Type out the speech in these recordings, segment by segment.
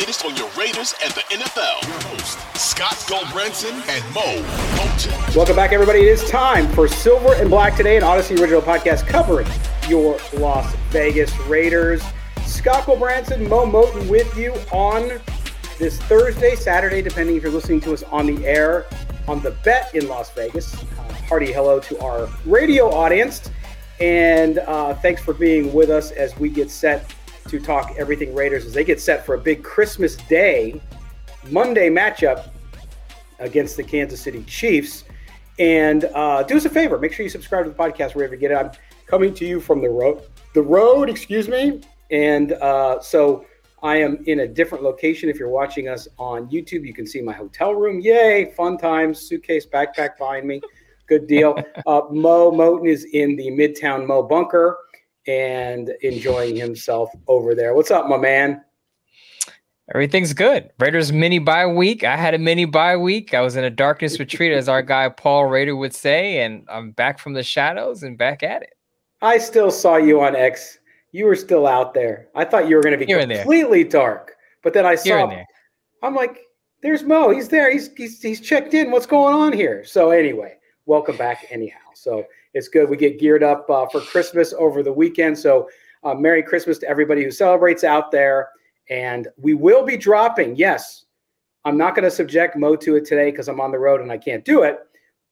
latest on your Raiders and the NFL. Host, Scott Gulbransen and Moe Moton. Welcome back, everybody. It is time for Silver and Black today, an Audacy original podcast covering your Las Vegas Raiders. Scott Branson, Moe Moton with you on this Thursday, Saturday, depending if you're listening to us on the air on the bet in Las Vegas. Uh, hearty hello to our radio audience. And uh, thanks for being with us as we get set to talk everything Raiders as they get set for a big Christmas Day Monday matchup against the Kansas City Chiefs. And uh, do us a favor, make sure you subscribe to the podcast wherever you get it. I'm coming to you from the road, the road, excuse me. And uh, so I am in a different location. If you're watching us on YouTube, you can see my hotel room. Yay, fun times, suitcase, backpack behind me. Good deal. Uh, Moe Moton is in the Midtown Moe bunker and enjoying himself over there. What's up, my man? Everything's good. Raiders mini bye week. I had a mini bye week. I was in a darkness retreat, as our guy Paul Raider would say, and I'm back from the shadows and back at it. I still saw you on X. You were still out there. I thought you were going to be Here completely dark, but then I saw. I'm like, "There's Moe. He's there. He's, he's he's checked in. What's going on here?" So anyway, welcome back. Anyhow, so it's good. We get geared up uh, for Christmas over the weekend. So uh, Merry Christmas to everybody who celebrates out there. And we will be dropping. Yes, I'm not going to subject Moe to it today because I'm on the road and I can't do it.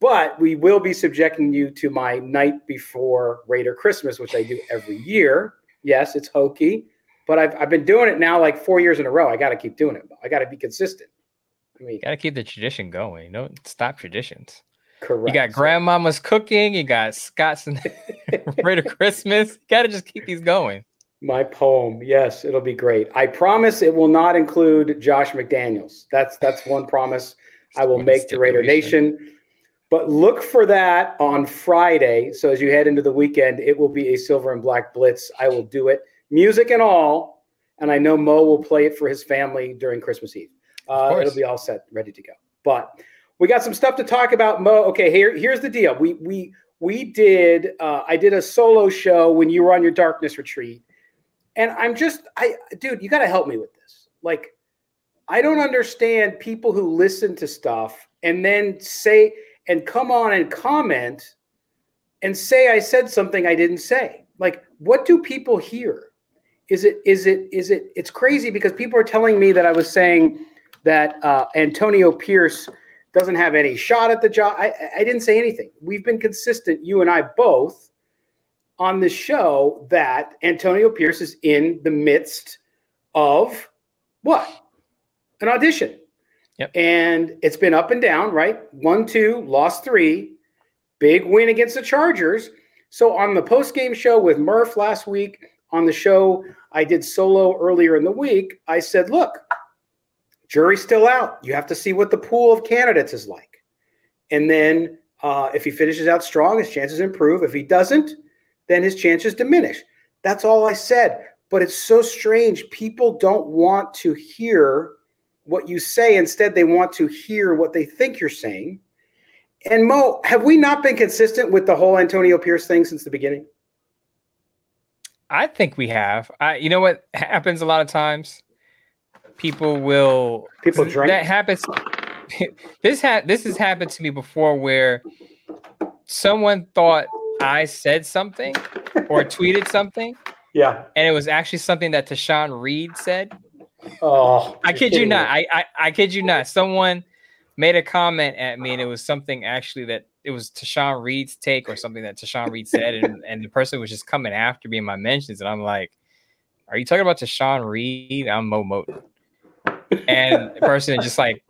But we will be subjecting you to my night before Raider Christmas, which I do every year. Yes, it's hokey, but I've, I've been doing it now like four years in a row. I got to keep doing it. I got to be consistent. I mean, got to keep the tradition going. Don't stop traditions. Correct. You got grandmama's cooking. You got Scott's and Raider Christmas. Got to just keep these going. My poem, yes, it'll be great. I promise it will not include Josh McDaniels. That's that's one promise I will make to Raider Nation. But look for that on Friday. So as you head into the weekend, it will be a silver and black blitz. I will do it, music and all. And I know Moe will play it for his family during Christmas Eve. Uh, it'll be all set, ready to go. But we got some stuff to talk about, Moe. Okay, here, here's the deal. We we we did. Uh, I did a solo show when you were on your darkness retreat, and I'm just, I, dude, you got to help me with this. Like, I don't understand people who listen to stuff and then say and come on and comment and say I said something I didn't say. Like, what do people hear? Is it is it is it? It's crazy because people are telling me that I was saying that uh, Antonio Pierce doesn't have any shot at the job. I, I didn't say anything. We've been consistent, you and I both, on the show that Antonio Pierce is in the midst of what? An audition. Yep. And it's been up and down, right? One, two, lost three, big win against the Chargers. So on the post game show with Murph last week, on the show I did solo earlier in the week, I said, look, jury's still out. You have to see what the pool of candidates is like. And then uh, if he finishes out strong, his chances improve. If he doesn't, then his chances diminish. That's all I said. But it's so strange. People don't want to hear what you say. Instead, they want to hear what they think you're saying. And Moe, have we not been consistent with the whole Antonio Pierce thing since the beginning? I think we have. I, you know what happens a lot of times? People will people drink. That happens. this ha- this has happened to me before, where someone thought I said something or tweeted something. Yeah, and it was actually something that Tashan Reed said. Oh, I kid you not. I, I I kid you not. Someone made a comment at me, and it was something actually that it was Tashan Reed's take or something that Tashan Reed said, and, and the person was just coming after me in my mentions, and I'm like, "Are you talking about Tashan Reed? I'm Moe Moton." And the person just like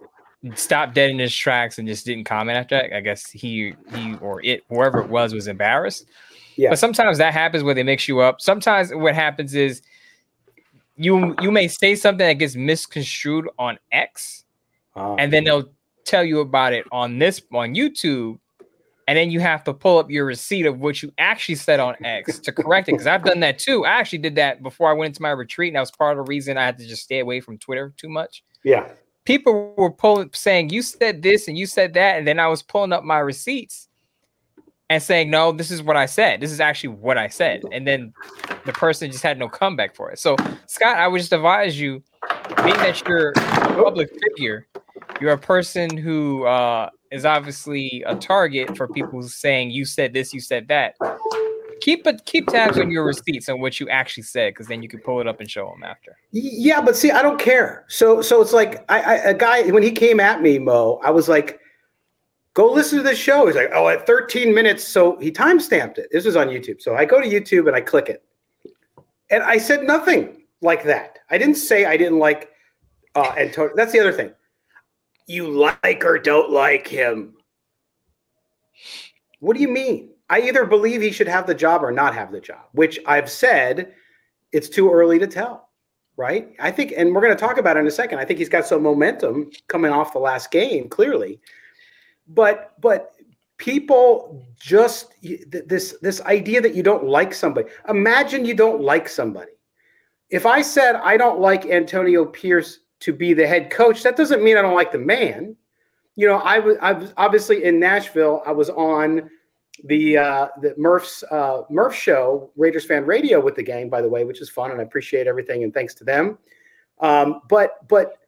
stopped dead in his tracks and just didn't comment after that. I guess he he or it whoever it was was embarrassed. Yeah. But sometimes that happens where they mix you up. Sometimes what happens is you you may say something that gets misconstrued on X, uh, and then they'll tell you about it on this on YouTube, and then you have to pull up your receipt of what you actually said on X to correct it. Because I've done that too. I actually did that before I went into my retreat, and that was part of the reason I had to just stay away from Twitter too much. Yeah. People were pulling saying you said this and you said that, and then I was pulling up my receipts and saying, No, this is what I said. This is actually what I said. And then the person just had no comeback for it. So, Scott, I would just advise you, being that you're a public figure, you're a person who uh, is obviously a target for people saying you said this, you said that. Keep a, keep tabs on your receipts and what you actually said, because then you can pull it up and show them after. Yeah, but see, I don't care. So so it's like I, I a guy when he came at me, Moe, I was like, go listen to this show. He's like, oh, at 13 minutes. So he time stamped it. This was on YouTube. So I go to YouTube and I click it, and I said nothing like that. I didn't say I didn't like uh, Antonio. That's the other thing you like or don't like him. What do you mean? I either believe he should have the job or not have the job, which I've said it's too early to tell, right? I think, and we're going to talk about it in a second. I think he's got some momentum coming off the last game, clearly. But, but people just this this idea that you don't like somebody. Imagine you don't like somebody. If I said I don't like Antonio Pierce to be the head coach. That doesn't mean I don't like the man. You know, I was I was obviously in Nashville. I was on the uh, the Murph's uh, Murph show, Raiders fan radio with the gang, by the way, which is fun, and I appreciate everything and thanks to them. Um, but but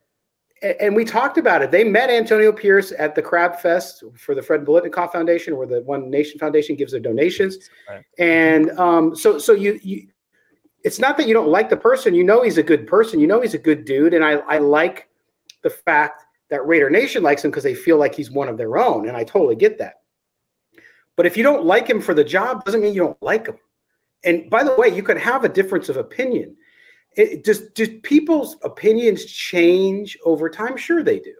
and we talked about it. They met Antonio Pierce at the Crab Fest for the Fred Biletnikoff Foundation, where the One Nation Foundation gives their donations. Right. And um, so so you you it's not that you don't like the person. You know he's a good person. You know he's a good dude. And I, I like the fact that Raider Nation likes him because they feel like he's one of their own. And I totally get that. But if you don't like him for the job, doesn't mean you don't like him. And by the way, you can have a difference of opinion. It just people's opinions change over time? Sure, they do.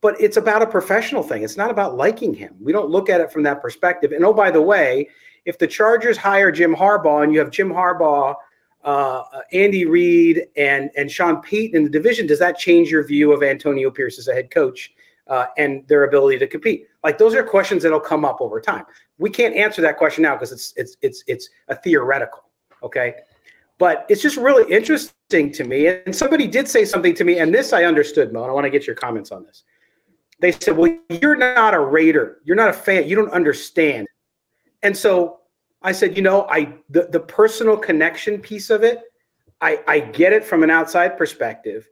But it's about a professional thing. It's not about liking him. We don't look at it from that perspective. And oh, by the way, if the Chargers hire Jim Harbaugh and you have Jim Harbaugh uh, Andy Reid and and Sean Payton in the division, does that change your view of Antonio Pierce as a head coach uh, and their ability to compete? Like those are questions that'll come up over time. We can't answer that question now because it's it's it's it's a theoretical. Okay, but it's just really interesting to me. And somebody did say something to me, and this I understood, Moe. And I want to get your comments on this. They said, "Well, you're not a Raider. You're not a fan. You don't understand." And so I said, you know, I the, the personal connection piece of it, I, I get it from an outside perspective.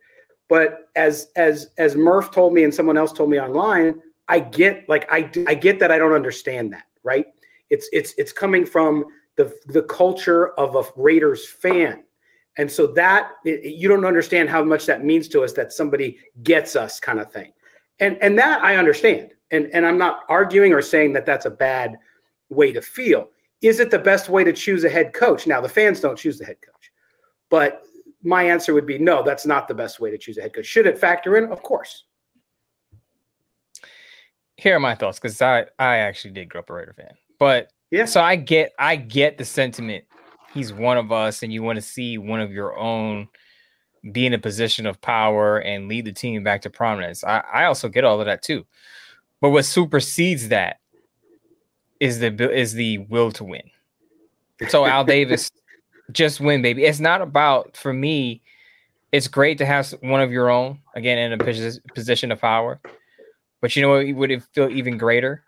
But as as as Murph told me and someone else told me online, I get like I I get that I don't understand that, right? It's it's it's coming from the the culture of a Raiders fan. And so that it, you don't understand how much that means to us that somebody gets us kind of thing. And and that I understand. And and I'm not arguing or saying that that's a bad way to feel is it the best way to choose a head coach? Now, the fans don't choose the head coach, but my answer would be no, that's not the best way to choose a head coach. Should it factor in? Of course. Here are my thoughts because I I actually did grow up a Raider fan, but yeah. So I get I get the sentiment. He's one of us, and you want to see one of your own be in a position of power and lead the team back to prominence. I, I also get all of that too. But what supersedes that is the is the will to win. So Al Davis, just win, baby. It's not about for me. It's great to have one of your own again in a position of power, but you know what would it feel even greater?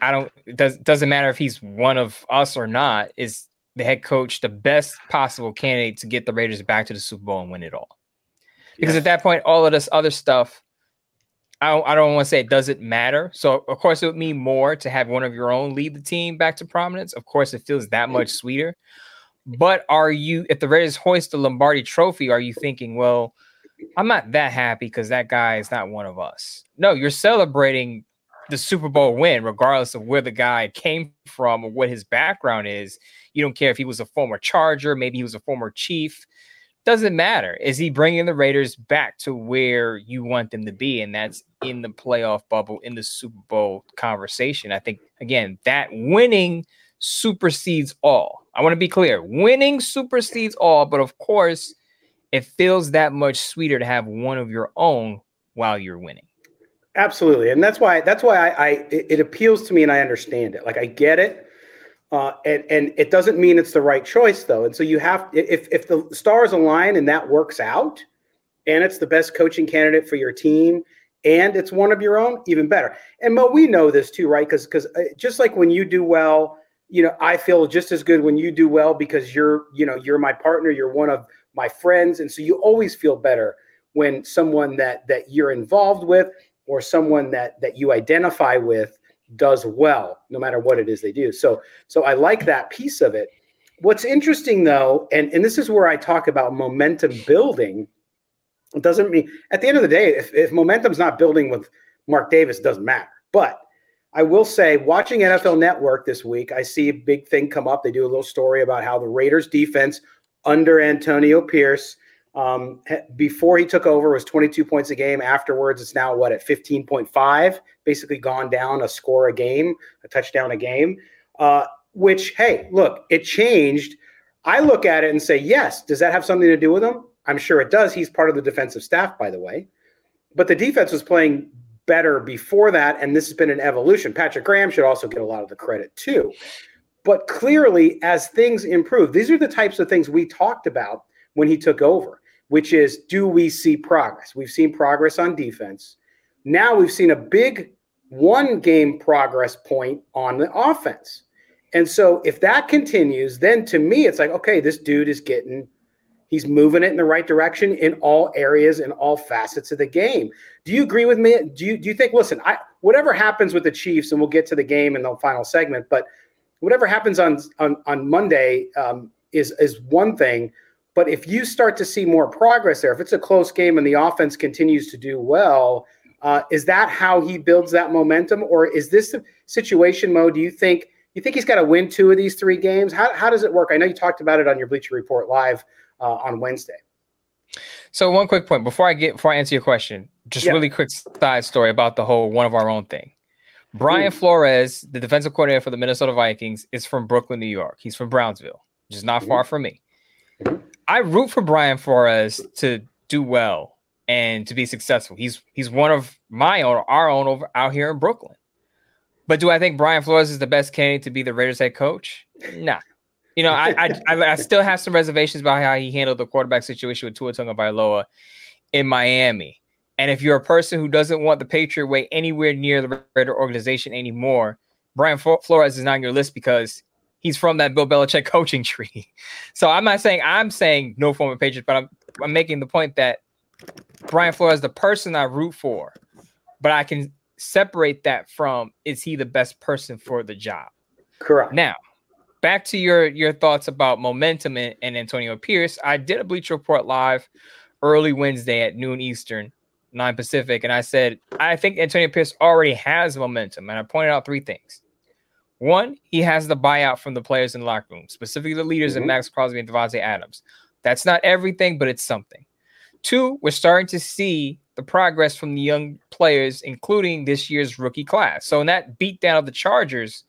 I don't. It does doesn't matter if he's one of us or not. Is the head coach the best possible candidate to get the Raiders back to the Super Bowl and win it all? Because yes. at that point, all of this other stuff I don't, I don't want to say it doesn't matter. So, of course, it would mean more to have one of your own lead the team back to prominence. Of course, it feels that mm-hmm. much sweeter. But are you, if the Raiders hoist the Lombardi trophy, are you thinking, well, I'm not that happy because that guy is not one of us? No, you're celebrating the Super Bowl win, regardless of where the guy came from or what his background is. You don't care if he was a former Charger, maybe he was a former Chief doesn't matter. Is he bringing the Raiders back to where you want them to be? And that's in the playoff bubble, in the Super Bowl conversation. I think, again, that winning supersedes all. I want to be clear winning supersedes all, but of course, it feels that much sweeter to have one of your own while you're winning. Absolutely. And that's why, that's why I, I it appeals to me and I understand it. Like I get it uh, and and it doesn't mean it's the right choice though. And so you have if if the stars align and that works out, and it's the best coaching candidate for your team, and it's one of your own, even better. And Moe, we know this too, right? Because because uh, just like when you do well, you know, I feel just as good when you do well because you're you know you're my partner, you're one of my friends, and so you always feel better when someone that that you're involved with or someone that that you identify with does well, no matter what it is they do. So, so I like that piece of it. What's interesting though, and, and this is where I talk about momentum building. It doesn't mean at the end of the day, if, if momentum's not building with Mark Davis, doesn't matter. But I will say, watching NFL Network this week, I see a big thing come up. They do a little story about how the Raiders defense under Antonio Pierce um, before he took over was 22 points a game. Afterwards, it's now what at 15.5, basically gone down a score a game, a touchdown a game. Uh, which, hey, look, it changed. I look at it and say, yes. Does that have something to do with him? I'm sure it does. He's part of the defensive staff, by the way. But the defense was playing better before that, and this has been an evolution. Patrick Graham should also get a lot of the credit too. But clearly, as things improve, these are the types of things we talked about when he took over which is do we see progress? We've seen progress on defense. Now we've seen a big one game progress point on the offense. And so if that continues, then to me, it's like, okay, this dude is getting, he's moving it in the right direction in all areas and all facets of the game. Do you agree with me? Do you, do you think, listen, I, whatever happens with the Chiefs, and we'll get to the game in the final segment, but whatever happens on, on, on Monday um, is, is one thing. But if you start to see more progress there, if it's a close game and the offense continues to do well, uh, is that how he builds that momentum, or is this the situation, Moe? Do you think you think he's got to win two of these three games? How how does it work? I know you talked about it on your Bleacher Report live uh, on Wednesday. So one quick point before I get before I answer your question, just really quick side story about the whole one of our own thing. Brian mm. Flores, the defensive coordinator for the Minnesota Vikings, is from Brooklyn, New York. He's from Brownsville, which is not mm. far from me. Mm-hmm. I root for Brian Flores to do well and to be successful. He's he's one of my own, our own over out here in Brooklyn. But do I think Brian Flores is the best candidate to be the Raiders head coach? Nah. You know, I, I, I I still have some reservations about how he handled the quarterback situation with Tua Tagovailoa in Miami. And if you're a person who doesn't want the Patriot way anywhere near the Raider organization anymore, Brian Flores is not on your list because he's from that Bill Belichick coaching tree. So I'm not saying I'm saying no former Patriots, but I'm I'm making the point that Brian Flores is the person I root for, but I can separate that from is he the best person for the job? Correct. Now, back to your your thoughts about momentum and, and Antonio Pierce. I did a Bleacher Report live early Wednesday at noon Eastern, nine Pacific, and I said I think Antonio Pierce already has momentum, and I pointed out three things. One, he has the buyout from the players in the locker room, specifically the leaders mm-hmm. in Maxx Crosby and Davante Adams. That's not everything, but it's something. Two, we're starting to see the progress from the young players, including this year's rookie class. So in that beatdown of the Chargers,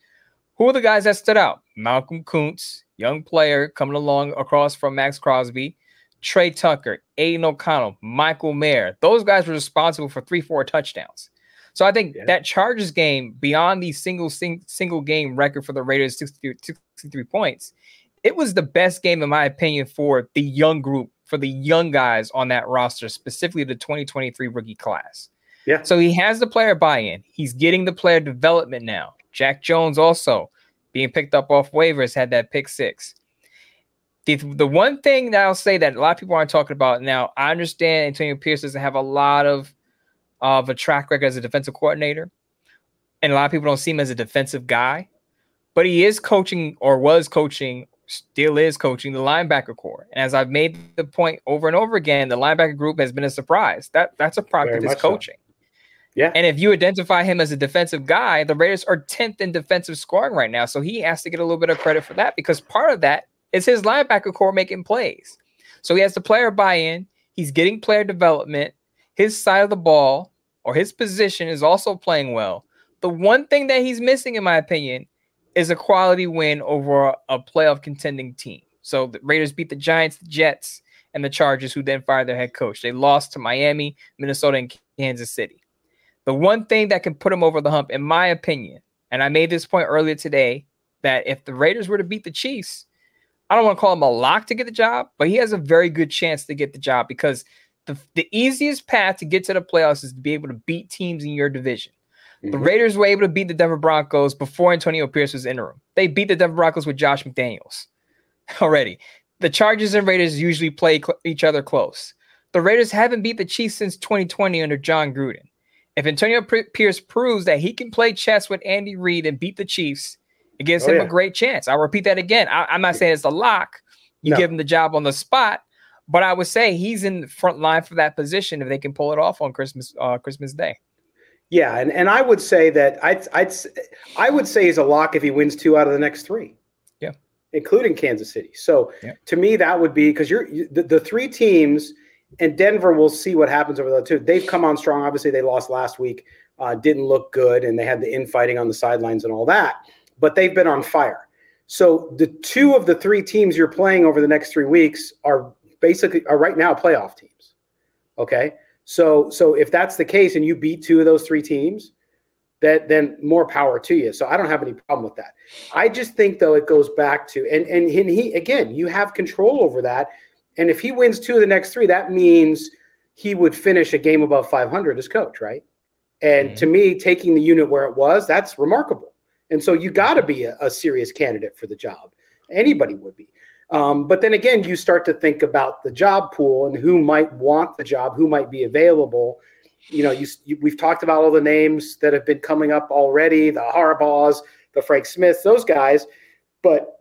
who are the guys that stood out? Malcolm Koonce, young player coming along across from Maxx Crosby, Tre Tucker, Aidan O'Connell, Michael Mayer. Those guys were responsible for three, four touchdowns. So I think yeah. that Chargers game, beyond the single sing, single game record for the Raiders, 63, 63 points, it was the best game, in my opinion, for the young group, for the young guys on that roster, specifically the 2023 rookie class. Yeah. So he has the player buy-in. He's getting the player development now. Jack Jones also being picked up off waivers had that pick six. The, the one thing that I'll say that a lot of people aren't talking about now, I understand Antonio Pierce doesn't have a lot of of a track record as a defensive coordinator, and a lot of people don't see him as a defensive guy, but he is coaching or was coaching, still is coaching the linebacker corps. And as I've made the point over and over again, the linebacker group has been a surprise. That that's a product of his coaching. So. Yeah. And if you identify him as a defensive guy, the Raiders are 10th in defensive scoring right now. So he has to get a little bit of credit for that because part of that is his linebacker corps making plays. So he has the player buy in, he's getting player development, his side of the ball or his position is also playing well. The one thing that he's missing, in my opinion, is a quality win over a playoff contending team. So the Raiders beat the Giants, the Jets, and the Chargers, who then fired their head coach. They lost to Miami, Minnesota, and Kansas City. The one thing that can put him over the hump, in my opinion, and I made this point earlier today, that if the Raiders were to beat the Chiefs, I don't want to call him a lock to get the job, but he has a very good chance to get the job because the, the easiest path to get to the playoffs is to be able to beat teams in your division. Mm-hmm. The Raiders were able to beat the Denver Broncos before Antonio Pierce was interim. They beat the Denver Broncos with Josh McDaniels already. The Chargers and Raiders usually play cl- each other close. The Raiders haven't beat the Chiefs since 2020 under Jon Gruden. If Antonio P- Pierce proves that he can play chess with Andy Reid and beat the Chiefs, it gives oh, him yeah. a great chance. I'll repeat that again. I, am not saying it's a lock. You no. give him the job on the spot, but I would say he's in the front line for that position if they can pull it off on Christmas uh, Christmas Day. Yeah, and, and I would say that I'd, I'd I would say he's a lock if he wins two out of the next three. Yeah, including Kansas City. So yeah. to me, that would be because you're you, the, the three teams and Denver. We'll see what happens over the two. They've come on strong. Obviously, they lost last week. Uh, didn't look good, and they had the infighting on the sidelines and all that. But they've been on fire. So the two of the three teams you're playing over the next three weeks are basically are right now playoff teams. Okay. So so if that's the case and you beat two of those three teams, that then more power to you. So I don't have any problem with that. I just think though it goes back to and and, and he again, you have control over that. And if he wins two of the next three, that means he would finish a game above 500 as coach, right? And mm-hmm. to me, taking the unit where it was, that's remarkable. And so you got to be a, a, serious candidate for the job. Anybody would be. Um, but then again, you start to think about the job pool and who might want the job, who might be available. You know, you, you, we've talked about all the names that have been coming up already, the Harbaughs, the Frank Smiths, those guys. But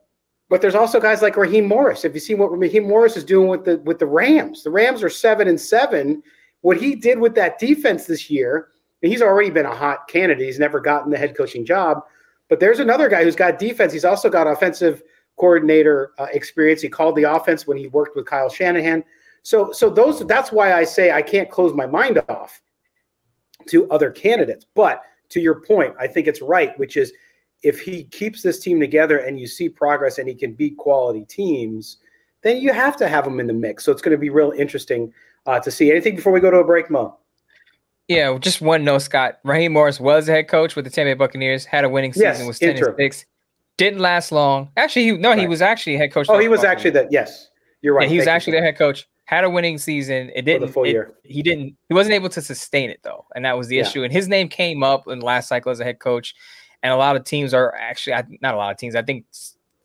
but there's also guys like Raheem Morris. If you see what Raheem Morris is doing with the with the Rams, the Rams are seven and seven. What he did with that defense this year, and he's already been a hot candidate. He's never gotten the head coaching job. But there's another guy who's got defense. He's also got offensive coordinator uh, experience. He called the offense when he worked with Kyle Shanahan. So, so those that's why I say I can't close my mind off to other candidates. But to your point, I think it's right, which is if he keeps this team together and you see progress and he can beat quality teams, then you have to have him in the mix. So it's going to be real interesting uh, to see. Anything before we go to a break, Moe? Yeah, just one note, Scott. Raheem Morris was a head coach with the Tampa Bay Buccaneers, had a winning season, yes, was 10 and 6. Didn't last long. Actually, he, no, right. he was actually head coach. Oh, he was actually that. Yes, you're right. Yeah, he was actually their head coach. Had a winning season. It didn't. full it, year. He didn't. He wasn't able to sustain it though, and that was the yeah. issue. And his name came up in the last cycle as a head coach, and a lot of teams are actually not a lot of teams. I think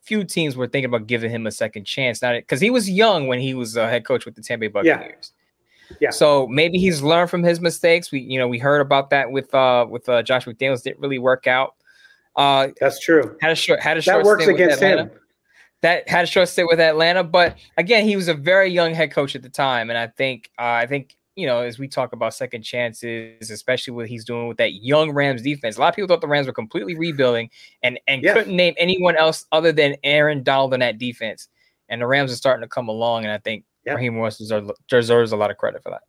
few teams were thinking about giving him a second chance. Not because he was young when he was a head coach with the Tampa Bay Buccaneers. Yeah. yeah. So maybe he's learned from his mistakes. We, you know, we heard about that with uh with uh, Josh McDaniels. Didn't really work out. Uh, That's true. Had a short had a short that works against him. That had a short stint with Atlanta, but again, he was a very young head coach at the time, and I think uh, I think you know, as we talk about second chances, especially what he's doing with that young Rams defense. A lot of people thought the Rams were completely rebuilding and and yes. couldn't name anyone else other than Aaron Donald in that defense. And the Rams are starting to come along, and I think yep. Raheem Morris deserves, deserves a lot of credit for that.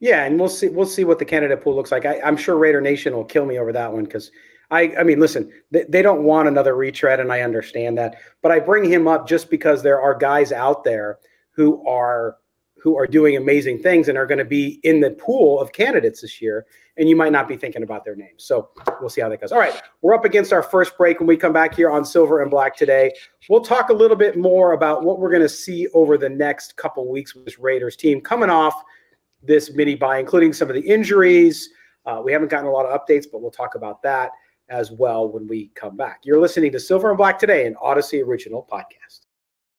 Yeah, and we'll see. We'll see what the candidate pool looks like. I, am sure Raider Nation will kill me over that one because I. I mean, listen, they, they don't want another retread, and I understand that. But I bring him up just because there are guys out there who are who are doing amazing things and are going to be in the pool of candidates this year. And you might not be thinking about their names. So we'll see how that goes. All right. We're up against our first break when we come back here on Silver and Black today. We'll talk a little bit more about what we're going to see over the next couple weeks with this Raiders team coming off this mini bye, including some of the injuries. Uh, we haven't gotten a lot of updates, but we'll talk about that as well when we come back. You're listening to Silver and Black today, an Audacy original podcast.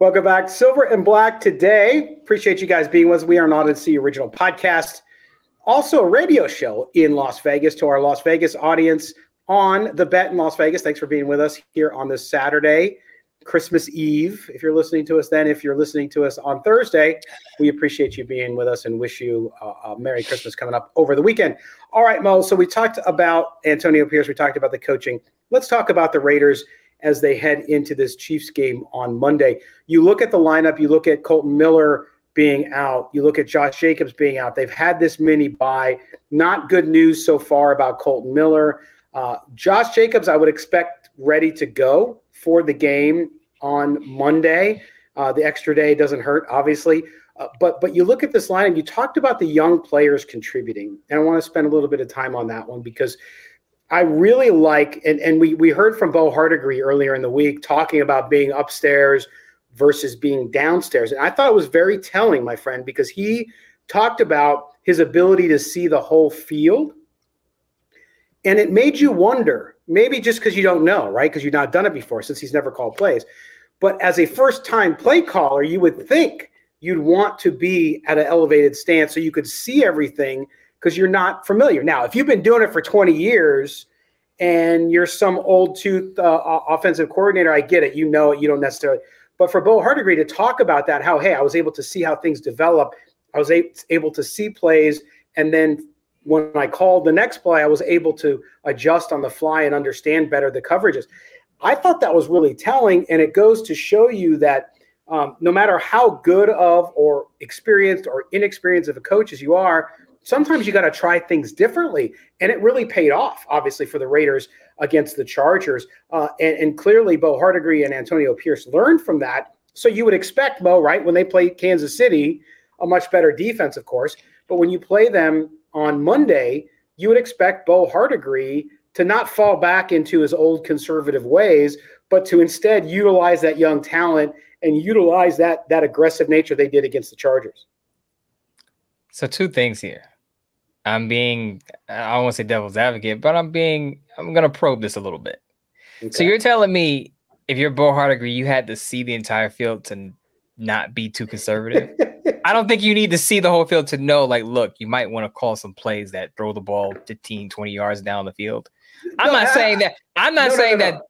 Welcome back, Silver and Black. Today, appreciate you guys being with us. We are an Audacy original podcast, also a radio show in Las Vegas. To our Las Vegas audience on the Bet in Las Vegas, thanks for being with us here on this Saturday, Christmas Eve. If you're listening to us then, if you're listening to us on Thursday, we appreciate you being with us and wish you a, a Merry Christmas coming up over the weekend. All right, Moe. So we talked about Antonio Pierce. We talked about the coaching. Let's talk about the Raiders as they head into this Chiefs game on Monday. You look at the lineup, you look at Kolton Miller being out, you look at Josh Jacobs being out. They've had this mini bye. Not good news so far about Kolton Miller. Uh, Josh Jacobs, I would expect ready to go for the game on Monday. Uh, the extra day doesn't hurt, obviously. Uh, but but you look at this line and you talked about the young players contributing, and I want to spend a little bit of time on that one because I really like, and, and we, we heard from Bo Hardegree earlier in the week talking about being upstairs versus being downstairs. And I thought it was very telling, my friend, because he talked about his ability to see the whole field. And it made you wonder, maybe just because you don't know, right? Because you've not done it before since he's never called plays. But as a first time play caller, you would think you'd want to be at an elevated stance so you could see everything because you're not familiar. Now, if you've been doing it for 20 years and you're some old tooth uh, offensive coordinator, I get it. You know it. You don't necessarily. But for Bo Hardegree to talk about that, how hey, I was able to see how things develop. I was able to see plays, and then when I called the next play, I was able to adjust on the fly and understand better the coverages. I thought that was really telling, and it goes to show you that um, no matter how good of or experienced or inexperienced of a coach as you are, sometimes you got to try things differently. And it really paid off, obviously, for the Raiders against the Chargers. Uh, and, and, clearly, Bo Hardegree and Antonio Pierce learned from that. So you would expect, Moe, right, when they play Kansas City, a much better defense, of course. But when you play them on Monday, you would expect Bo Hardegree to not fall back into his old conservative ways, but to instead utilize that young talent and utilize that that aggressive nature they did against the Chargers. So two things here. I'm being I don't want to say devil's advocate, but I'm being I'm gonna probe this a little bit. Okay. So you're telling me if you're Bo Hardegree, you had to see the entire field to not be too conservative. I don't think you need to see the whole field to know, like, look, you might want to call some plays that throw the ball 15, 20 yards down the field. I'm no, not I, saying that. I'm not no, saying no, that.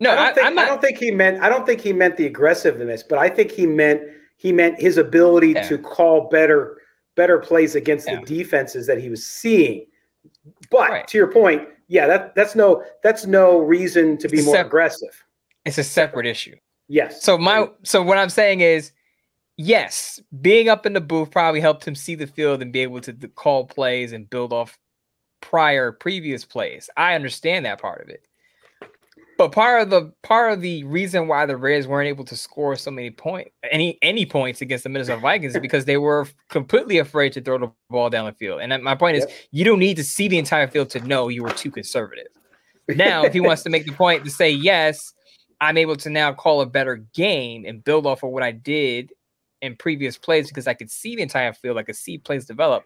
No, I don't, think, not, I don't think he meant. I don't think he meant the aggressiveness, but I think he meant he meant his ability yeah. to call better better plays against yeah. the defenses that he was seeing. But right. to your point, yeah, that that's no that's no reason to be more aggressive. It's a separate issue. Yes. So my so what I'm saying is yes, being up in the booth probably helped him see the field and be able to call plays and build off prior previous plays. I understand that part of it. But part of the part of the reason why the Reds weren't able to score so many point any any points against the Minnesota Vikings is because they were completely afraid to throw the ball down the field. And my point is, you don't need to see the entire field to know you were too conservative. Now, if he wants to make the point to say yes, I'm able to now call a better game and build off of what I did in previous plays because I could see the entire field, I could see plays develop.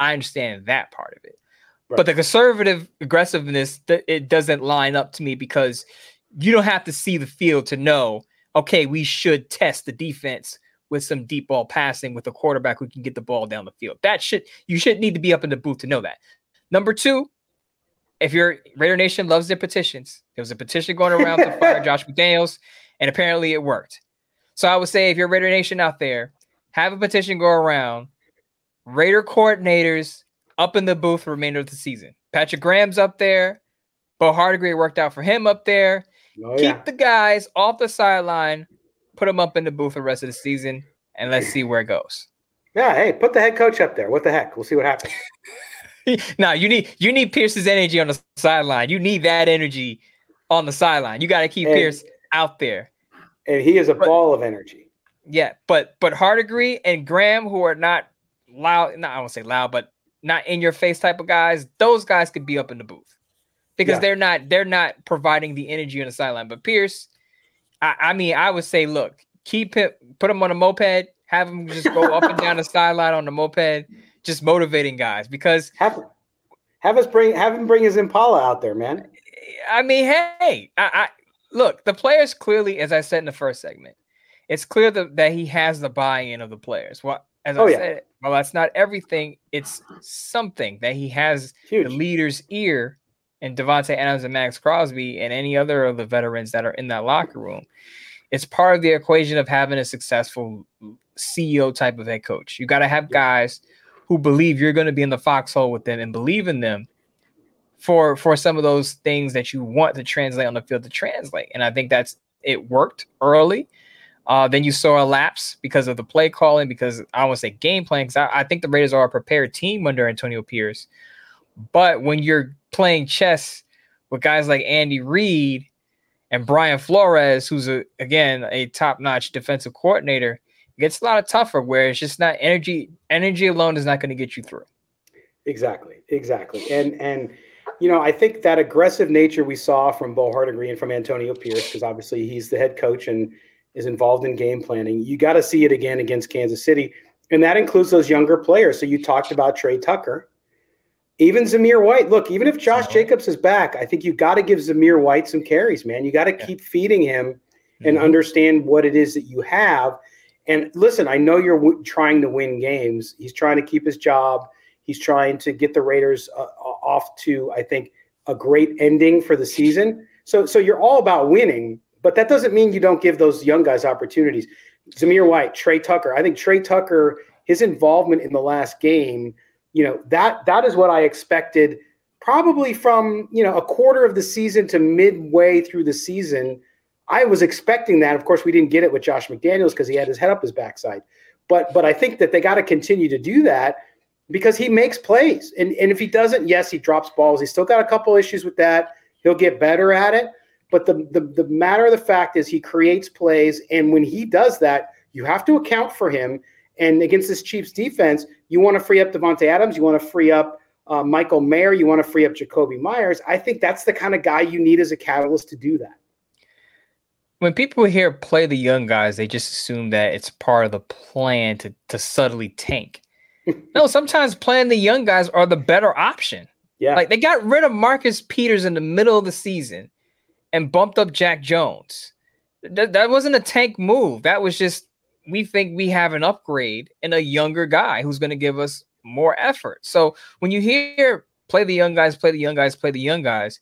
I understand that part of it. Right. But the conservative aggressiveness, it doesn't line up to me because you don't have to see the field to know, okay, we should test the defense with some deep ball passing with a quarterback who can get the ball down the field. That should you should need to be up in the booth to know that. Number two, if your Raider Nation loves their petitions, there was a petition going around to fire Josh McDaniels, and apparently it worked. So I would say if you're Raider Nation out there, have a petition go around. Raider coordinators up in the booth for the remainder of the season. Patrick Graham's up there. Bo Hardegree worked out for him up there. Oh, yeah. Keep the guys off the sideline, put them up in the booth for the rest of the season, and let's see where it goes. Yeah, hey, put the head coach up there. What the heck? We'll see what happens. now you need you need Pierce's energy on the sideline. You need that energy on the sideline. You got to keep and, Pierce out there. And he is a but, ball of energy. Yeah, but but Hardegree and Graham, who are not loud, not I won't say loud, but not in your face type of guys, those guys could be up in the booth because yeah. they're not they're not providing the energy on the sideline. But Pierce, I, I, mean, I would say, look, keep it, put him on a moped, have him just go up and down the sideline on the moped, just motivating guys because have have us bring have him bring his Impala out there, man. I mean, hey, I, I look the players clearly, as I said in the first segment, it's clear that, that he has the buy-in of the players. What as oh, I yeah. said, well, that's not everything. It's something that he has Huge. the leader's ear and Davante Adams and Maxx Crosby and any other of the veterans that are in that locker room. It's part of the equation of having a successful CEO type of head coach. You got to have guys who believe you're going to be in the foxhole with them and believe in them for for some of those things that you want to translate on the field to translate. And I think that's it worked early. Uh, then you saw a lapse because of the play calling, because I want to say game plan. Because I, I, think the Raiders are a prepared team under Antonio Pierce. But when you're playing chess with guys like Andy Reid and Brian Flores, who's a, again a top-notch defensive coordinator, it gets a lot of tougher. Where it's just not energy. Energy alone is not going to get you through. Exactly, exactly, and and you know I think that aggressive nature we saw from Bo Hardegree and from Antonio Pierce, because obviously he's the head coach and is involved in game planning. You got to see it again against Kansas City. And that includes those younger players. So you talked about Tre Tucker, even Zamir White. Look, even if Josh Jacobs is back, I think you got to give Zamir White some carries, man. You got to keep feeding him and mm-hmm. understand what it is that you have. And listen, I know you're w- trying to win games. He's trying to keep his job. He's trying to get the Raiders uh, off to, I think, a great ending for the season. So, so you're all about winning. But that doesn't mean you don't give those young guys opportunities. Zamir White, Tre Tucker. I think Tre Tucker, his involvement in the last game, you know, that that is what I expected probably from, you know, a quarter of the season to midway through the season. I was expecting that. Of course, we didn't get it with Josh McDaniels because he had his head up his backside. But but I think that they got to continue to do that because he makes plays. And and if he doesn't, yes, he drops balls. He's still got a couple issues with that. He'll get better at it. But the, the, the matter of the fact is he creates plays. And when he does that, you have to account for him. And against this Chiefs defense, you want to free up Davante Adams. You want to free up uh, Michael Mayer. You want to free up Jakobi Meyers. I think that's the kind of guy you need as a catalyst to do that. When people here play the young guys, they just assume that it's part of the plan to, to subtly tank. no, sometimes playing the young guys are the better option. Yeah. Like they got rid of Marcus Peters in the middle of the season and bumped up Jack Jones. That, that wasn't a tank move. That was just we think we have an upgrade in a younger guy who's going to give us more effort. So when you hear play the young guys, play the young guys, play the young guys,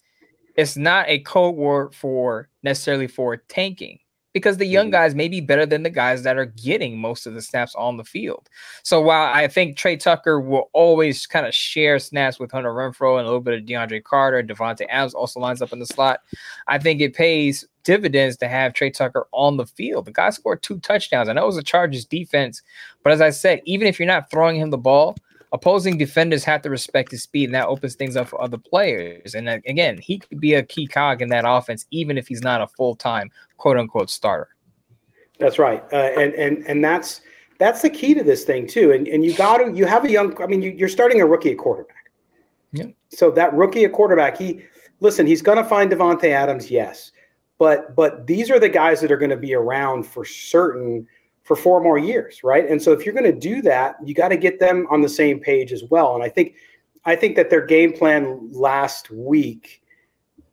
it's not a code word for necessarily for tanking because the young mm-hmm. guys may be better than the guys that are getting most of the snaps on the field. So while I think Tre Tucker will always kind of share snaps with Hunter Renfrow and a little bit of DeAndre Carter, Davante Adams also lines up in the slot. I think it pays dividends to have Tre Tucker on the field. The guy scored two touchdowns. I know it was a Chargers defense, but as I said, even if you're not throwing him the ball, opposing defenders have to respect his speed, and that opens things up for other players. And again, he could be a key cog in that offense, even if he's not a full time quote unquote starter. That's right, uh, and and and that's that's the key to this thing too. And and you got to you have a young. I mean, you, are starting a rookie at quarterback. Yeah. So that rookie at quarterback, he listen. He's going to find Davante Adams, yes, but but these are the guys that are going to be around for certain for four more years, right? And so if you're going to do that, you got to get them on the same page as well. And I think I think that their game plan last week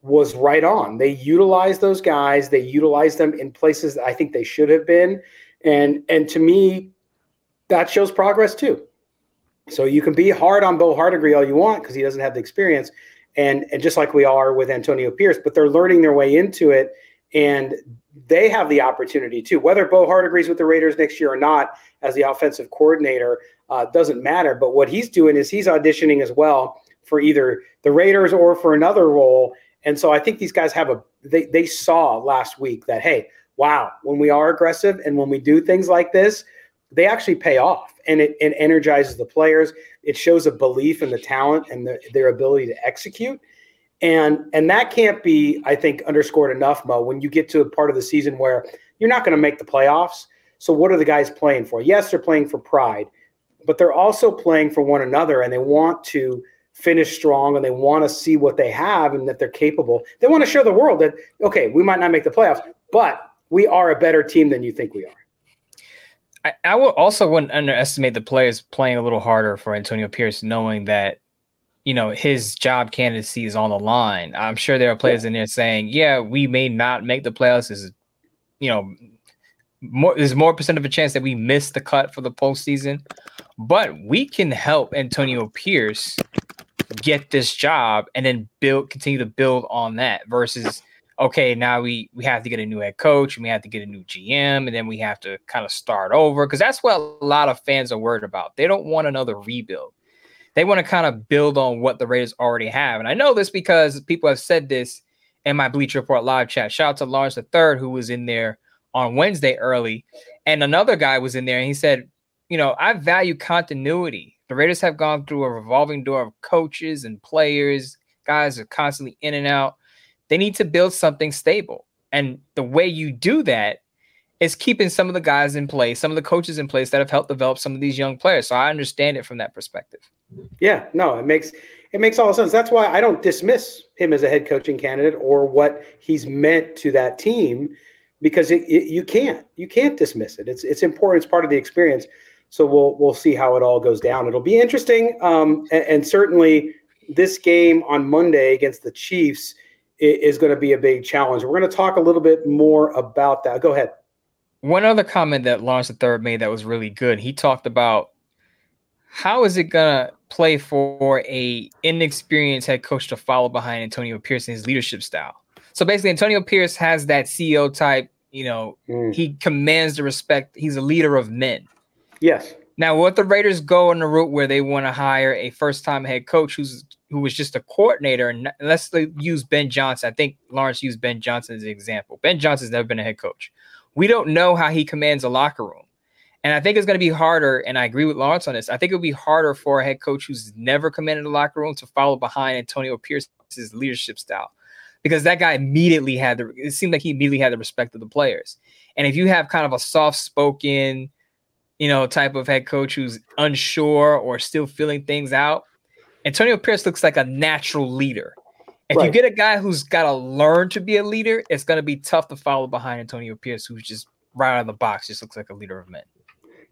was right on. They utilized those guys. They utilized them in places that I think they should have been. And and to me, that shows progress too. So you can be hard on Bo Hardegree all you want because he doesn't have the experience, and and just like we are with Antonio Pierce, but they're learning their way into it, and they have the opportunity too. Whether Bo Hardegree's with the Raiders next year or not as the offensive coordinator uh, doesn't matter. But what he's doing is he's auditioning as well for either the Raiders or for another role, and so I think these guys have a they they saw last week that hey, wow, when we are aggressive and when we do things like this, they actually pay off and it, it energizes the players. It shows a belief in the talent and the, their ability to execute. And and that can't be, I think, underscored enough, Moe, when you get to a part of the season where you're not going to make the playoffs. So what are the guys playing for? Yes, they're playing for pride, but they're also playing for one another and they want to finish strong and they want to see what they have and that they're capable. They want to show the world that, okay, we might not make the playoffs, but we are a better team than you think we are. I, I will also wouldn't underestimate the players playing a little harder for Antonio Pierce, knowing that you know his job candidacy is on the line. I'm sure there are players yeah. in there saying, "Yeah, we may not make the playoffs. Is you know more there's more percent of a chance that we miss the cut for the postseason, but we can help Antonio Pierce get this job and then build continue to build on that versus okay now we we have to get a new head coach and we have to get a new gm and then we have to kind of start over because that's what a lot of fans are worried about they don't want another rebuild they want to kind of build on what the raiders already have and i know this because people have said this in my bleacher report live chat shout out to lawrence III who was in there on wednesday early and another guy was in there and he said you know i value continuity the Raiders have gone through a revolving door of coaches and players. Guys are constantly in and out. They need to build something stable. And the way you do that is keeping some of the guys in place, some of the coaches in place that have helped develop some of these young players. So I understand it from that perspective. Yeah, no, it makes it makes all sense. That's why I don't dismiss him as a head coaching candidate or what he's meant to that team because it, it, you can't you can't dismiss it. It's it's important. It's part of the experience. So we'll we'll see how it all goes down. It'll be interesting, um, and, and, certainly this game on Monday against the Chiefs is, is going to be a big challenge. We're going to talk a little bit more about that. Go ahead. One other comment that Lawrence III made that was really good. He talked about how is it going to play for a inexperienced head coach to follow behind Antonio Pierce and his leadership style. So basically, Antonio Pierce has that CEO type. You know, mm. he commands the respect. He's a leader of men. Yes. Now, what the Raiders go on the route where they want to hire a first-time head coach who's who was just a coordinator, and let's use Ben Johnson. I think Lawrence used Ben Johnson as an example. Ben Johnson's never been a head coach. We don't know how he commands a locker room. And I think it's going to be harder, and I agree with Lawrence on this. I think it'll be harder for a head coach who's never commanded a locker room to follow behind Antonio Pierce's leadership style. Because that guy immediately had the it seemed like he immediately had the respect of the players. And if you have kind of a soft spoken, you know, type of head coach who's unsure or still feeling things out. Antonio Pierce looks like a natural leader. If right. you get a guy who's got to learn to be a leader, it's going to be tough to follow behind Antonio Pierce, who's just right out of the box, just looks like a leader of men.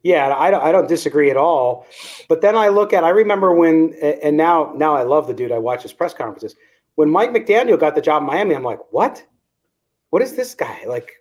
Yeah, I don't, I don't disagree at all. But then I look at, I remember when, and now, now I love the dude. I watch his press conferences. When Mike McDaniel got the job in Miami, I'm like, what? What is this guy? Like,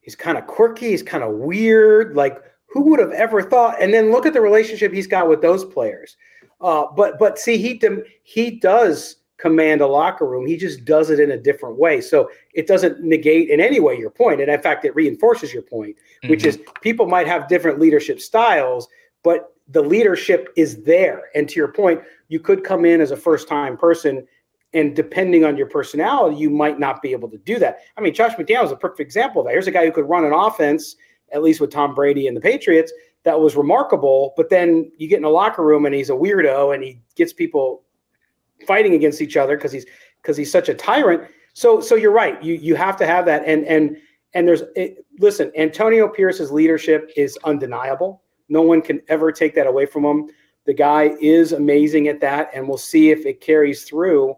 he's kind of quirky. He's kind of weird. Like, who would have ever thought? And then look at the relationship he's got with those players. Uh, but but see, he he does command a locker room. He just does it in a different way. So it doesn't negate in any way your point, and in fact, it reinforces your point, mm-hmm. which is people might have different leadership styles, but the leadership is there. And to your point, you could come in as a first time person And depending on your personality, you might not be able to do that. I mean, Josh McDaniels is a perfect example of that. Here's a guy who could run an offense, at least with Tom Brady and the Patriots, that was remarkable. But then you get in a locker room and he's a weirdo and he gets people fighting against each other because he's because he's such a tyrant. So so you're right. You you have to have that. And and and there's it, listen, Antonio Pierce's leadership is undeniable. No one can ever take that away from him. The guy is amazing at that, and we'll see if it carries through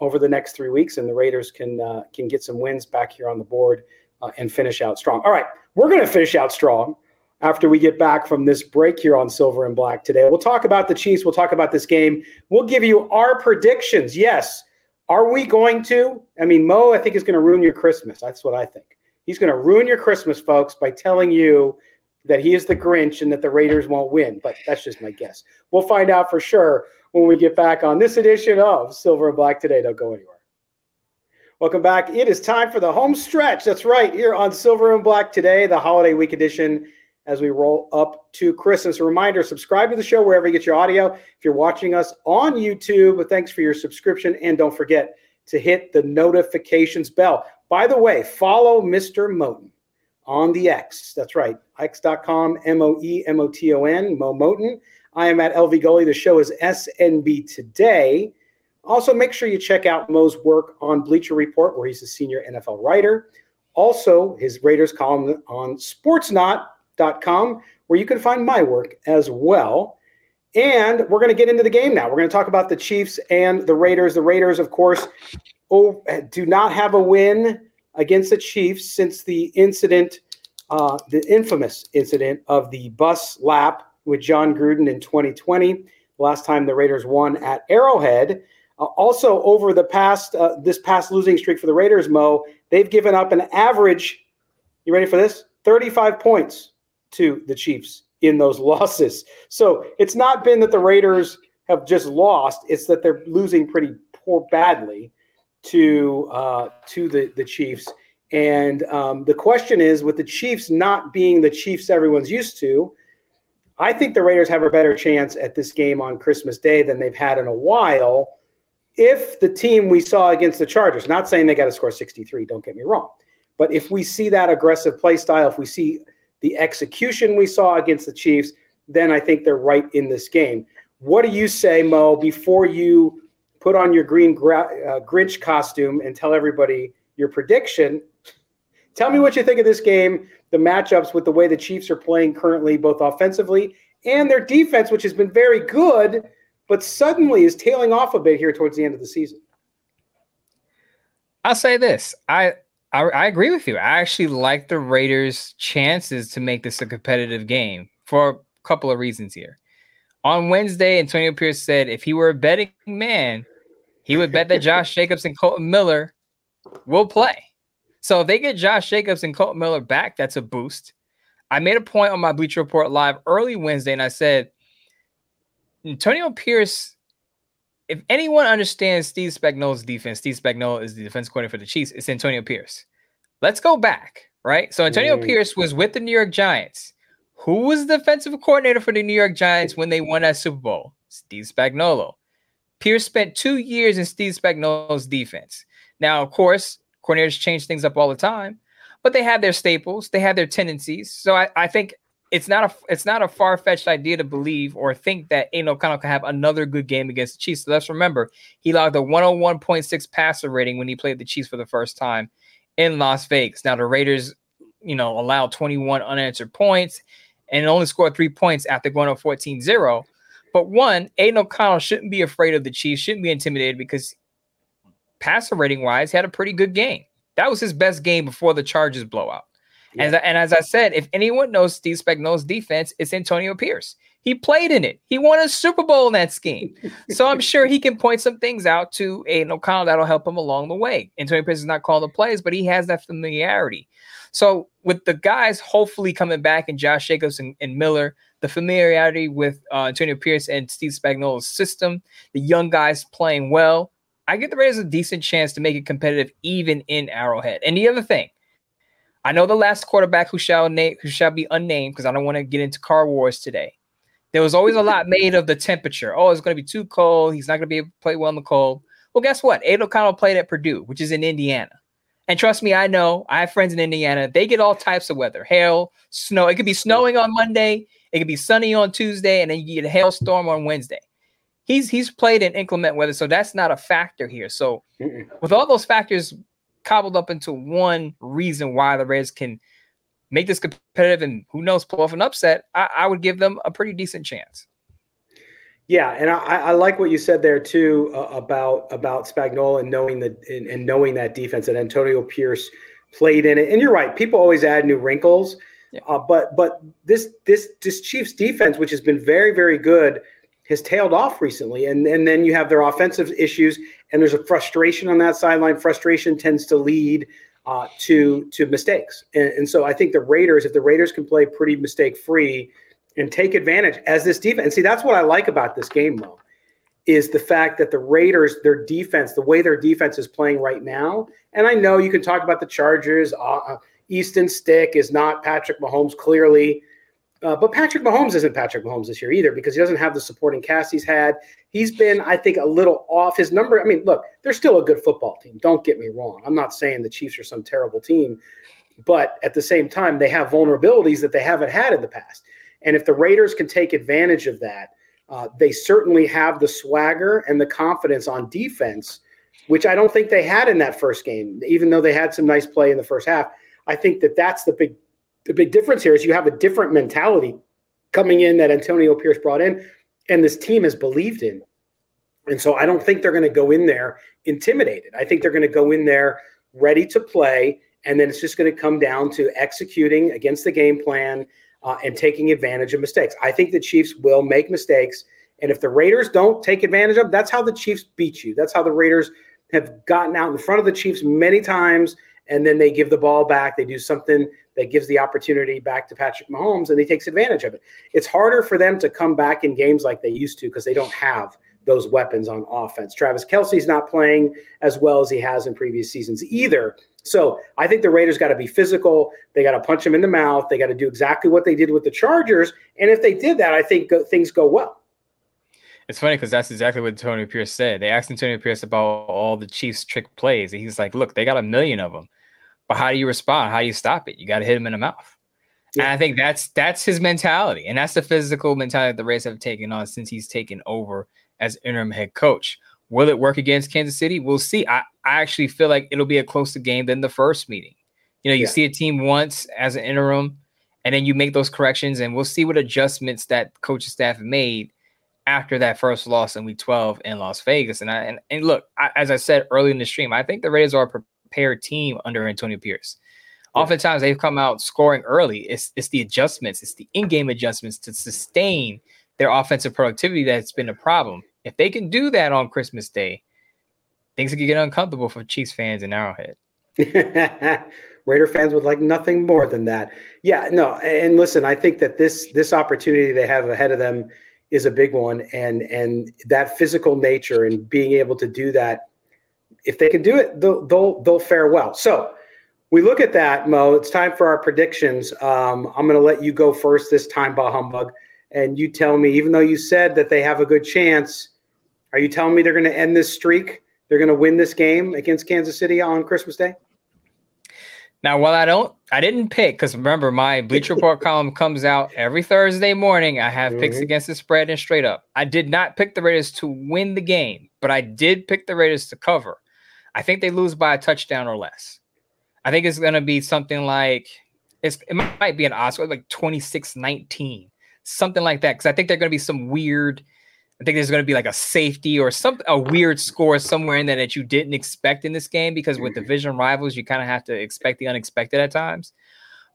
over the next three weeks, and the Raiders can uh, can get some wins back here on the board uh, and finish out strong. All right, we're going to finish out strong after we get back from this break here on Silver and Black today. We'll talk about the Chiefs. We'll talk about this game. We'll give you our predictions. Yes, are we going to? I mean, Moe, I think is going to ruin your Christmas. That's what I think. He's going to ruin your Christmas, folks, by telling you that he is the Grinch and that the Raiders won't win. But that's just my guess. We'll find out for sure when we get back on this edition of Silver and Black Today. Don't go anywhere. Welcome back. It is time for the home stretch. That's right, here on Silver and Black Today, the holiday week edition, as we roll up to Christmas. A reminder subscribe to the show wherever you get your audio. If you're watching us on YouTube, thanks for your subscription. And don't forget to hit the notifications bell. By the way, follow Mr. Moton on the X. That's right, x.com, M O E M O T O N, Moe Moton. I am at LV Gully. The show is SNB Today. Also, make sure you check out Moe's work on Bleacher Report, where he's a senior NFL writer. Also, his Raiders column on sportsnaut.com, where you can find my work as well. And we're going to get into the game now. We're going to talk about the Chiefs and the Raiders. The Raiders, of course, oh, do not have a win against the Chiefs since the incident, uh, the infamous incident of the bus lap with Jon Gruden in 2020. Last time the Raiders won at Arrowhead. Uh, also, over the past uh, this past losing streak for the Raiders, Moe, they've given up an average. You ready for this? 35 points to the Chiefs in those losses. So it's not been that the Raiders have just lost; it's that they're losing pretty poor badly to uh, to the the Chiefs. And um, the question is, with the Chiefs not being the Chiefs everyone's used to, I think the Raiders have a better chance at this game on Christmas Day than they've had in a while. If the team we saw against the Chargers, not saying they got to score 63, don't get me wrong, but if we see that aggressive play style, if we see the execution we saw against the Chiefs, then I think they're right in this game. What do you say, Moe, before you put on your green gra- uh, Grinch costume and tell everybody your prediction. Tell me what you think of this game, the matchups with the way the Chiefs are playing currently, both offensively and their defense, which has been very good, but suddenly is tailing off a bit here towards the end of the season. I'll say this. I I, I agree with you. I actually like the Raiders' chances to make this a competitive game for a couple of reasons here. On Wednesday, Antonio Pierce said if he were a betting man, he would bet that Josh Jacobs and Kolton Miller will play. So if they get Josh Jacobs and Kolton Miller back, that's a boost. I made a point on my Bleacher Report live early Wednesday, and I said Antonio Pierce. If anyone understands Steve Spagnuolo's defense, Steve Spagnuolo is the defense coordinator for the Chiefs. It's Antonio Pierce. Let's go back, right? So Antonio. Pierce was with the New York Giants. Who was the defensive coordinator for the New York Giants when they won that Super Bowl? Steve Spagnuolo. Pierce spent two years in Steve Spagnuolo's defense. Now, of course, coordinators change things up all the time, but they have their staples, they have their tendencies. So I, I think it's not a it's not a far fetched idea to believe or think that Aidan O'Connell can have another good game against the Chiefs. So let's remember he logged a 101.6 passer rating when he played the Chiefs for the first time in Las Vegas. Now the Raiders, you know, allowed 21 unanswered points and only scored three points after going up 14-0. But one, Aidan O'Connell shouldn't be afraid of the Chiefs, shouldn't be intimidated because passer rating wise, he had a pretty good game. That was his best game before the Chargers blowout. Yeah. And, and as I said, if anyone knows Steve Spagnuolo's defense, it's Antonio Pierce. He played in it. He won a Super Bowl in that scheme. so I'm sure he can point some things out to Aidan O'Connell that'll help him along the way. Antonio Pierce is not calling the plays, but he has that familiarity. So with the guys hopefully coming back and Josh Jacobs and, and Miller, the familiarity with uh, Antonio Pierce and Steve Spagnuolo's system, the young guys playing well, I get the Raiders a decent chance to make it competitive even in Arrowhead. And the other thing, I know the last quarterback who shall name who shall be unnamed because I don't want to get into car wars today. There was always a lot made of the temperature. Oh, it's going to be too cold. He's not going to be able to play well in the cold. Well, guess what? Aidan O'Connell played at Purdue, which is in Indiana. And trust me, I know I have friends in Indiana. They get all types of weather hail, snow. It could be snowing on Monday, it could be sunny on Tuesday, and then you get a hailstorm on Wednesday. He's he's played in inclement weather, so that's not a factor here. So, with all those factors cobbled up into one reason why the Reds can make this competitive and who knows pull off an upset, I, I would give them a pretty decent chance. Yeah, and I, I, like what you said there too uh, about about Spagnuolo and knowing that and, and, knowing that defense that Antonio Pierce played in it. And you're right, people always add new wrinkles, yeah. uh, but but this this this Chiefs defense, which has been very very good, has tailed off recently. And and then you have their offensive issues, and there's a frustration on that sideline. Frustration tends to lead uh, to to mistakes, and, and so I think the Raiders, if the Raiders can play pretty mistake free and take advantage as this defense. And see, that's what I like about this game, though, is the fact that the Raiders, their defense, the way their defense is playing right now. And I know you can talk about the Chargers. Uh, uh Easton Stick is not Patrick Mahomes, clearly. Uh, but Patrick Mahomes isn't Patrick Mahomes this year either because he doesn't have the supporting cast he's had. He's been, I think, a little off his number. I mean, look, they're still a good football team. Don't get me wrong. I'm not saying the Chiefs are some terrible team, but at the same time, they have vulnerabilities that they haven't had in the past. And if the Raiders can take advantage of that, uh, they certainly have the swagger and the confidence on defense, which I don't think they had in that first game. Even though they had some nice play in the first half, I think that that's the big the big difference here is you have a different mentality coming in that Antonio Pierce brought in, and this team has believed in. And so I don't think they're going to go in there intimidated. I think they're going to go in there ready to play, and then it's just going to come down to executing against the game plan uh, and taking advantage of mistakes. I think the Chiefs will make mistakes. And if the Raiders don't take advantage of, that's how the Chiefs beat you. That's how the Raiders have gotten out in front of the Chiefs many times, and then they give the ball back. They do something that gives the opportunity back to Patrick Mahomes, and he takes advantage of it. It's harder for them to come back in games like they used to because they don't have those weapons on offense. Travis Kelce's not playing as well as he has in previous seasons either. So I think the Raiders got to be physical. They got to punch him in the mouth. They got to do exactly what they did with the Chargers. And if they did that, I think go, things go well. It's funny because that's exactly what Tony Pierce said. They asked Antonio Pierce about all the Chiefs' trick plays. And he's like, look, they got a million of them. But how do you respond? How do you stop it? You got to hit him in the mouth. Yeah. And I think that's that's his mentality. And that's the physical mentality the Rays have taken on since he's taken over as interim head coach. Will it work against Kansas City? We'll see. I, I actually feel like it'll be a closer game than the first meeting. You know, you yeah. see a team once as an interim, and then you make those corrections, and we'll see what adjustments that coaching staff made after that first loss in week 12 in Las Vegas. And I and, and look, I, as I said early in the stream, I think the Raiders are prepared team under Antonio Pierce. Yeah. Oftentimes they've come out scoring early. It's it's the adjustments, it's the in-game adjustments to sustain their offensive productivity that's been a problem. If they can do that on Christmas Day, things could get uncomfortable for Chiefs fans in Arrowhead. Raider fans would like nothing more than that. Yeah, no, and listen, I think that this this opportunity they have ahead of them is a big one, and and that physical nature and being able to do that, if they can do it, they'll they'll, they'll fare well. So we look at that, Moe. It's time for our predictions. Um, I'm going to let you go first this time, Bah Humbug, and you tell me. Even though you said that they have a good chance, are you telling me they're going to end this streak? They're going to win this game against Kansas City on Christmas Day? Now, while I don't, I didn't pick because remember my Bleacher Report column comes out every Thursday morning. I have mm-hmm. picks against the spread and straight up. I did not pick the Raiders to win the game, but I did pick the Raiders to cover. I think they lose by a touchdown or less. I think it's going to be something like it's, it might be an Oscar like 26 19, something like that. Because I think they're going to be some weird I think there's going to be like a safety or some a weird score somewhere in there that you didn't expect in this game because with mm-hmm. division rivals, you kind of have to expect the unexpected at times.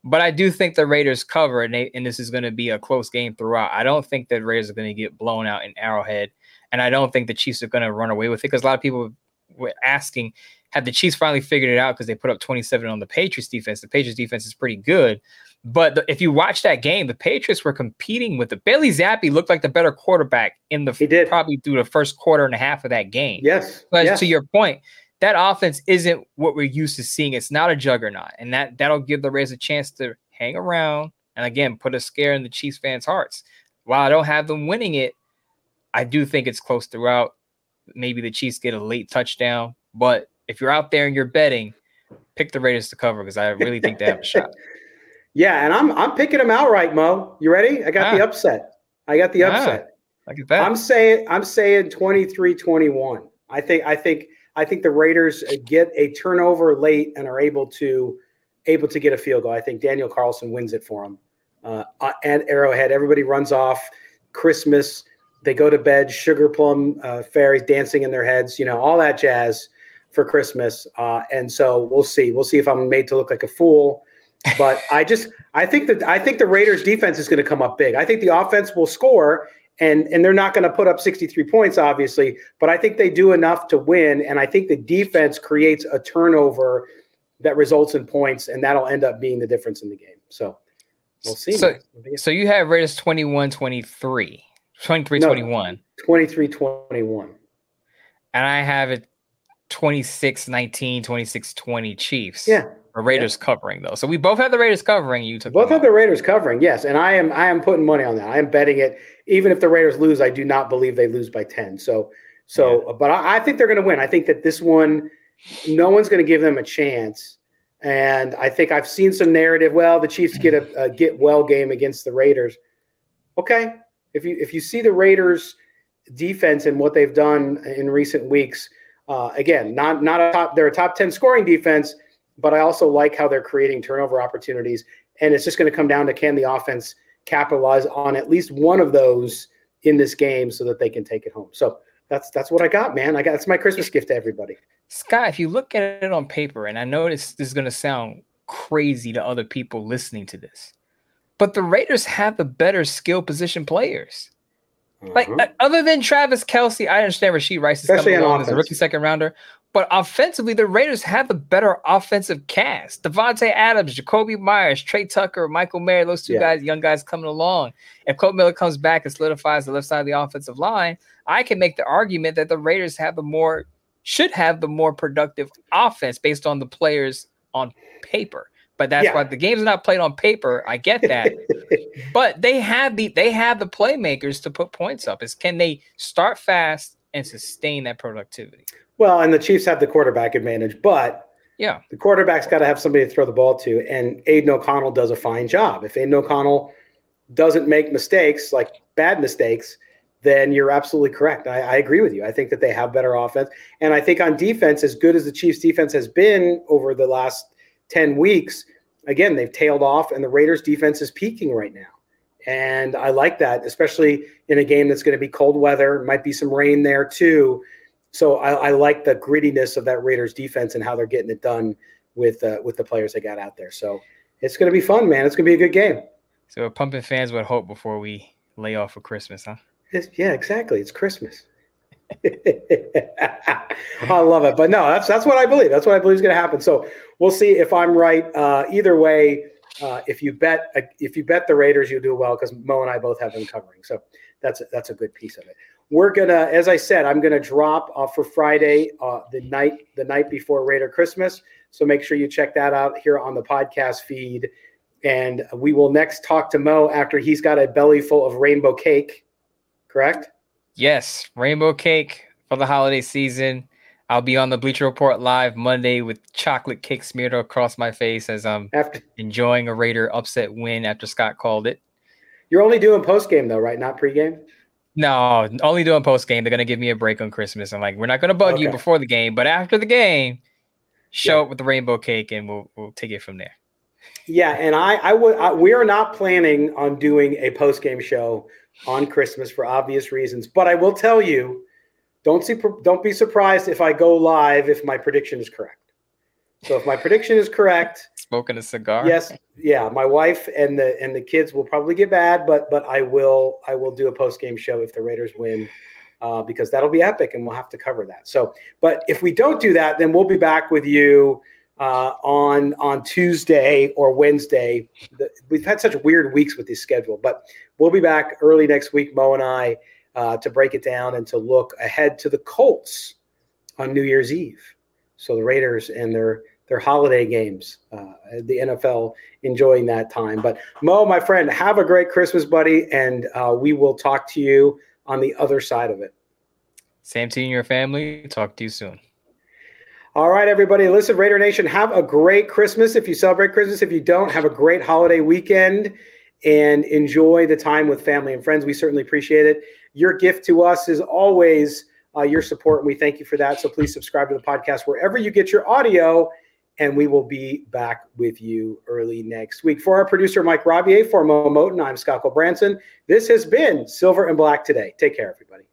But I do think the Raiders cover, and, they, and this is going to be a close game throughout. I don't think the Raiders are going to get blown out in Arrowhead, and I don't think the Chiefs are going to run away with it because a lot of people were asking, have the Chiefs finally figured it out because they put up 27 on the Patriots defense? The Patriots defense is pretty good, but the, if you watch that game, the Patriots were competing with the Bailey Zappe looked like the better quarterback in the he did. probably through the first quarter and a half of that game. Yes. But yes. to your point, that offense isn't what we're used to seeing. It's not a juggernaut, and that that'll give the Rays a chance to hang around and again put a scare in the Chiefs fans' hearts. While I don't have them winning it, I do think it's close throughout. maybe the Chiefs get a late touchdown. But if you're out there and you're betting, pick the Raiders to cover because I really think they have a shot. Yeah, and I'm I'm picking them outright, Moe. You ready? I got ah. the upset. I got the upset. Ah, look at that. I'm saying I'm saying 23-21. I think I think I think the Raiders get a turnover late and are able to able to get a field goal. I think Daniel Carlson wins it for them. Uh, at Arrowhead, everybody runs off. Christmas, they go to bed. Sugar plum uh, fairies dancing in their heads. You know all that jazz for Christmas. Uh, and so we'll see. We'll see if I'm made to look like a fool. But I just I think that I think the Raiders defense is going to come up big. I think the offense will score and and they're not going to put up 63 points obviously, but I think they do enough to win and I think the defense creates a turnover that results in points and that'll end up being the difference in the game. So we'll see. So, so you have Raiders 21 23. 23 no, 21. 23 21. And I have it 26 19, 26 20 Chiefs. Yeah. Or Raiders yeah. covering though. So we both have the Raiders covering. You took both have the Raiders covering, yes. And I am I am putting money on that. I am betting it. Even if the Raiders lose, I do not believe they lose by 10. So so yeah. but I, I think they're gonna win. I think that this one, no one's gonna give them a chance. And I think I've seen some narrative. Well, the Chiefs get a, a get well game against the Raiders. Okay. If you if you see the Raiders defense and what they've done in recent weeks, uh, again, not not a top. They're a top ten scoring defense, but I also like how they're creating turnover opportunities. And it's just going to come down to can the offense capitalize on at least one of those in this game so that they can take it home. So that's that's what I got, man. I got that's my Christmas gift to everybody. Scott, if you look at it on paper, and I know this, this is going to sound crazy to other people listening to this, but the Raiders have the better skill position players. Like mm-hmm. other than Travis Kelce, I understand Rashee Rice is Especially coming along as a rookie second rounder, but offensively, the Raiders have the better offensive cast. Davante Adams, Jakobi Meyers, Tre Tucker, Michael Mayer, those two yeah. guys, young guys coming along. If Colt Miller comes back and solidifies the left side of the offensive line, I can make the argument that the Raiders have the more should have the more productive offense based on the players on paper. But that's yeah. why the game's not played on paper. I get that. but they have the they have the playmakers to put points up. Is can they start fast and sustain that productivity? Well, and the Chiefs have the quarterback advantage, but yeah, the quarterback's got to have somebody to throw the ball to, and Aidan O'Connell does a fine job. If Aidan O'Connell doesn't make mistakes, like bad mistakes, then you're absolutely correct. I, I, agree with you. I think that they have better offense, and I think on defense, as good as the Chiefs' defense has been over the last 10 weeks, again, they've tailed off, and the Raiders' defense is peaking right now. And I like that, especially in a game that's going to be cold weather. Might be some rain there too. So I, I like the grittiness of that Raiders defense and how they're getting it done with uh, with the players they got out there. So it's going to be fun, man. It's going to be a good game. So we're pumping fans with hope before we lay off for Christmas, huh? It's, yeah, exactly. It's Christmas. I love it. But no, that's that's what I believe. That's what I believe is going to happen. So we'll see if I'm right. Uh, either way, uh, if you bet uh, if you bet the Raiders, you'll do well because Moe and I both have them covering. So that's a, that's a good piece of it. We're gonna, as I said, I'm gonna drop uh, for Friday uh, the night the night before Raider Christmas. So make sure you check that out here on the podcast feed. And we will next talk to Moe after he's got a belly full of rainbow cake. Correct? Yes, rainbow cake for the holiday season. I'll be on the Bleacher Report live Monday with chocolate cake smeared across my face as I'm after, enjoying a Raider upset win after Scott called it. You're only doing post game though, right? Not pregame. No, only doing post game. They're gonna give me a break on Christmas. I'm like, we're not gonna bug okay. you before the game, but after the game, show yeah. up with the rainbow cake, and we'll we'll take it from there. Yeah, and I I would we are not planning on doing a post game show on Christmas for obvious reasons. But I will tell you, don't see don't be surprised if I go live if my prediction is correct. So if my prediction is correct, smoking a cigar. Yes, yeah. My wife and the and the kids will probably get bad, but but I will I will do a post game show if the Raiders win. Uh, because that'll be epic and we'll have to cover that. So, but if we don't do that, then we'll be back with you uh, on on Tuesday or Wednesday. The, we've had such weird weeks with this schedule, but we'll be back early next week, Moe and I, uh, to break it down and to look ahead to the Colts on New Year's Eve. So the Raiders and their their holiday games, uh, the NFL enjoying that time. But Moe, my friend, have a great Christmas, buddy, and uh, we will talk to you on the other side of it. Same to you and your family. Talk to you soon. All right, everybody. Listen, Raider Nation, have a great Christmas if you celebrate Christmas. If you don't, have a great holiday weekend and enjoy the time with family and friends. We certainly appreciate it. Your gift to us is always uh, your support, and we thank you for that. So please subscribe to the podcast wherever you get your audio, and we will be back with you early next week. For our producer, Mike Robier, for Moe Moton, I'm Scott Gulbransen. This has been Silver and Black Today. Take care, everybody.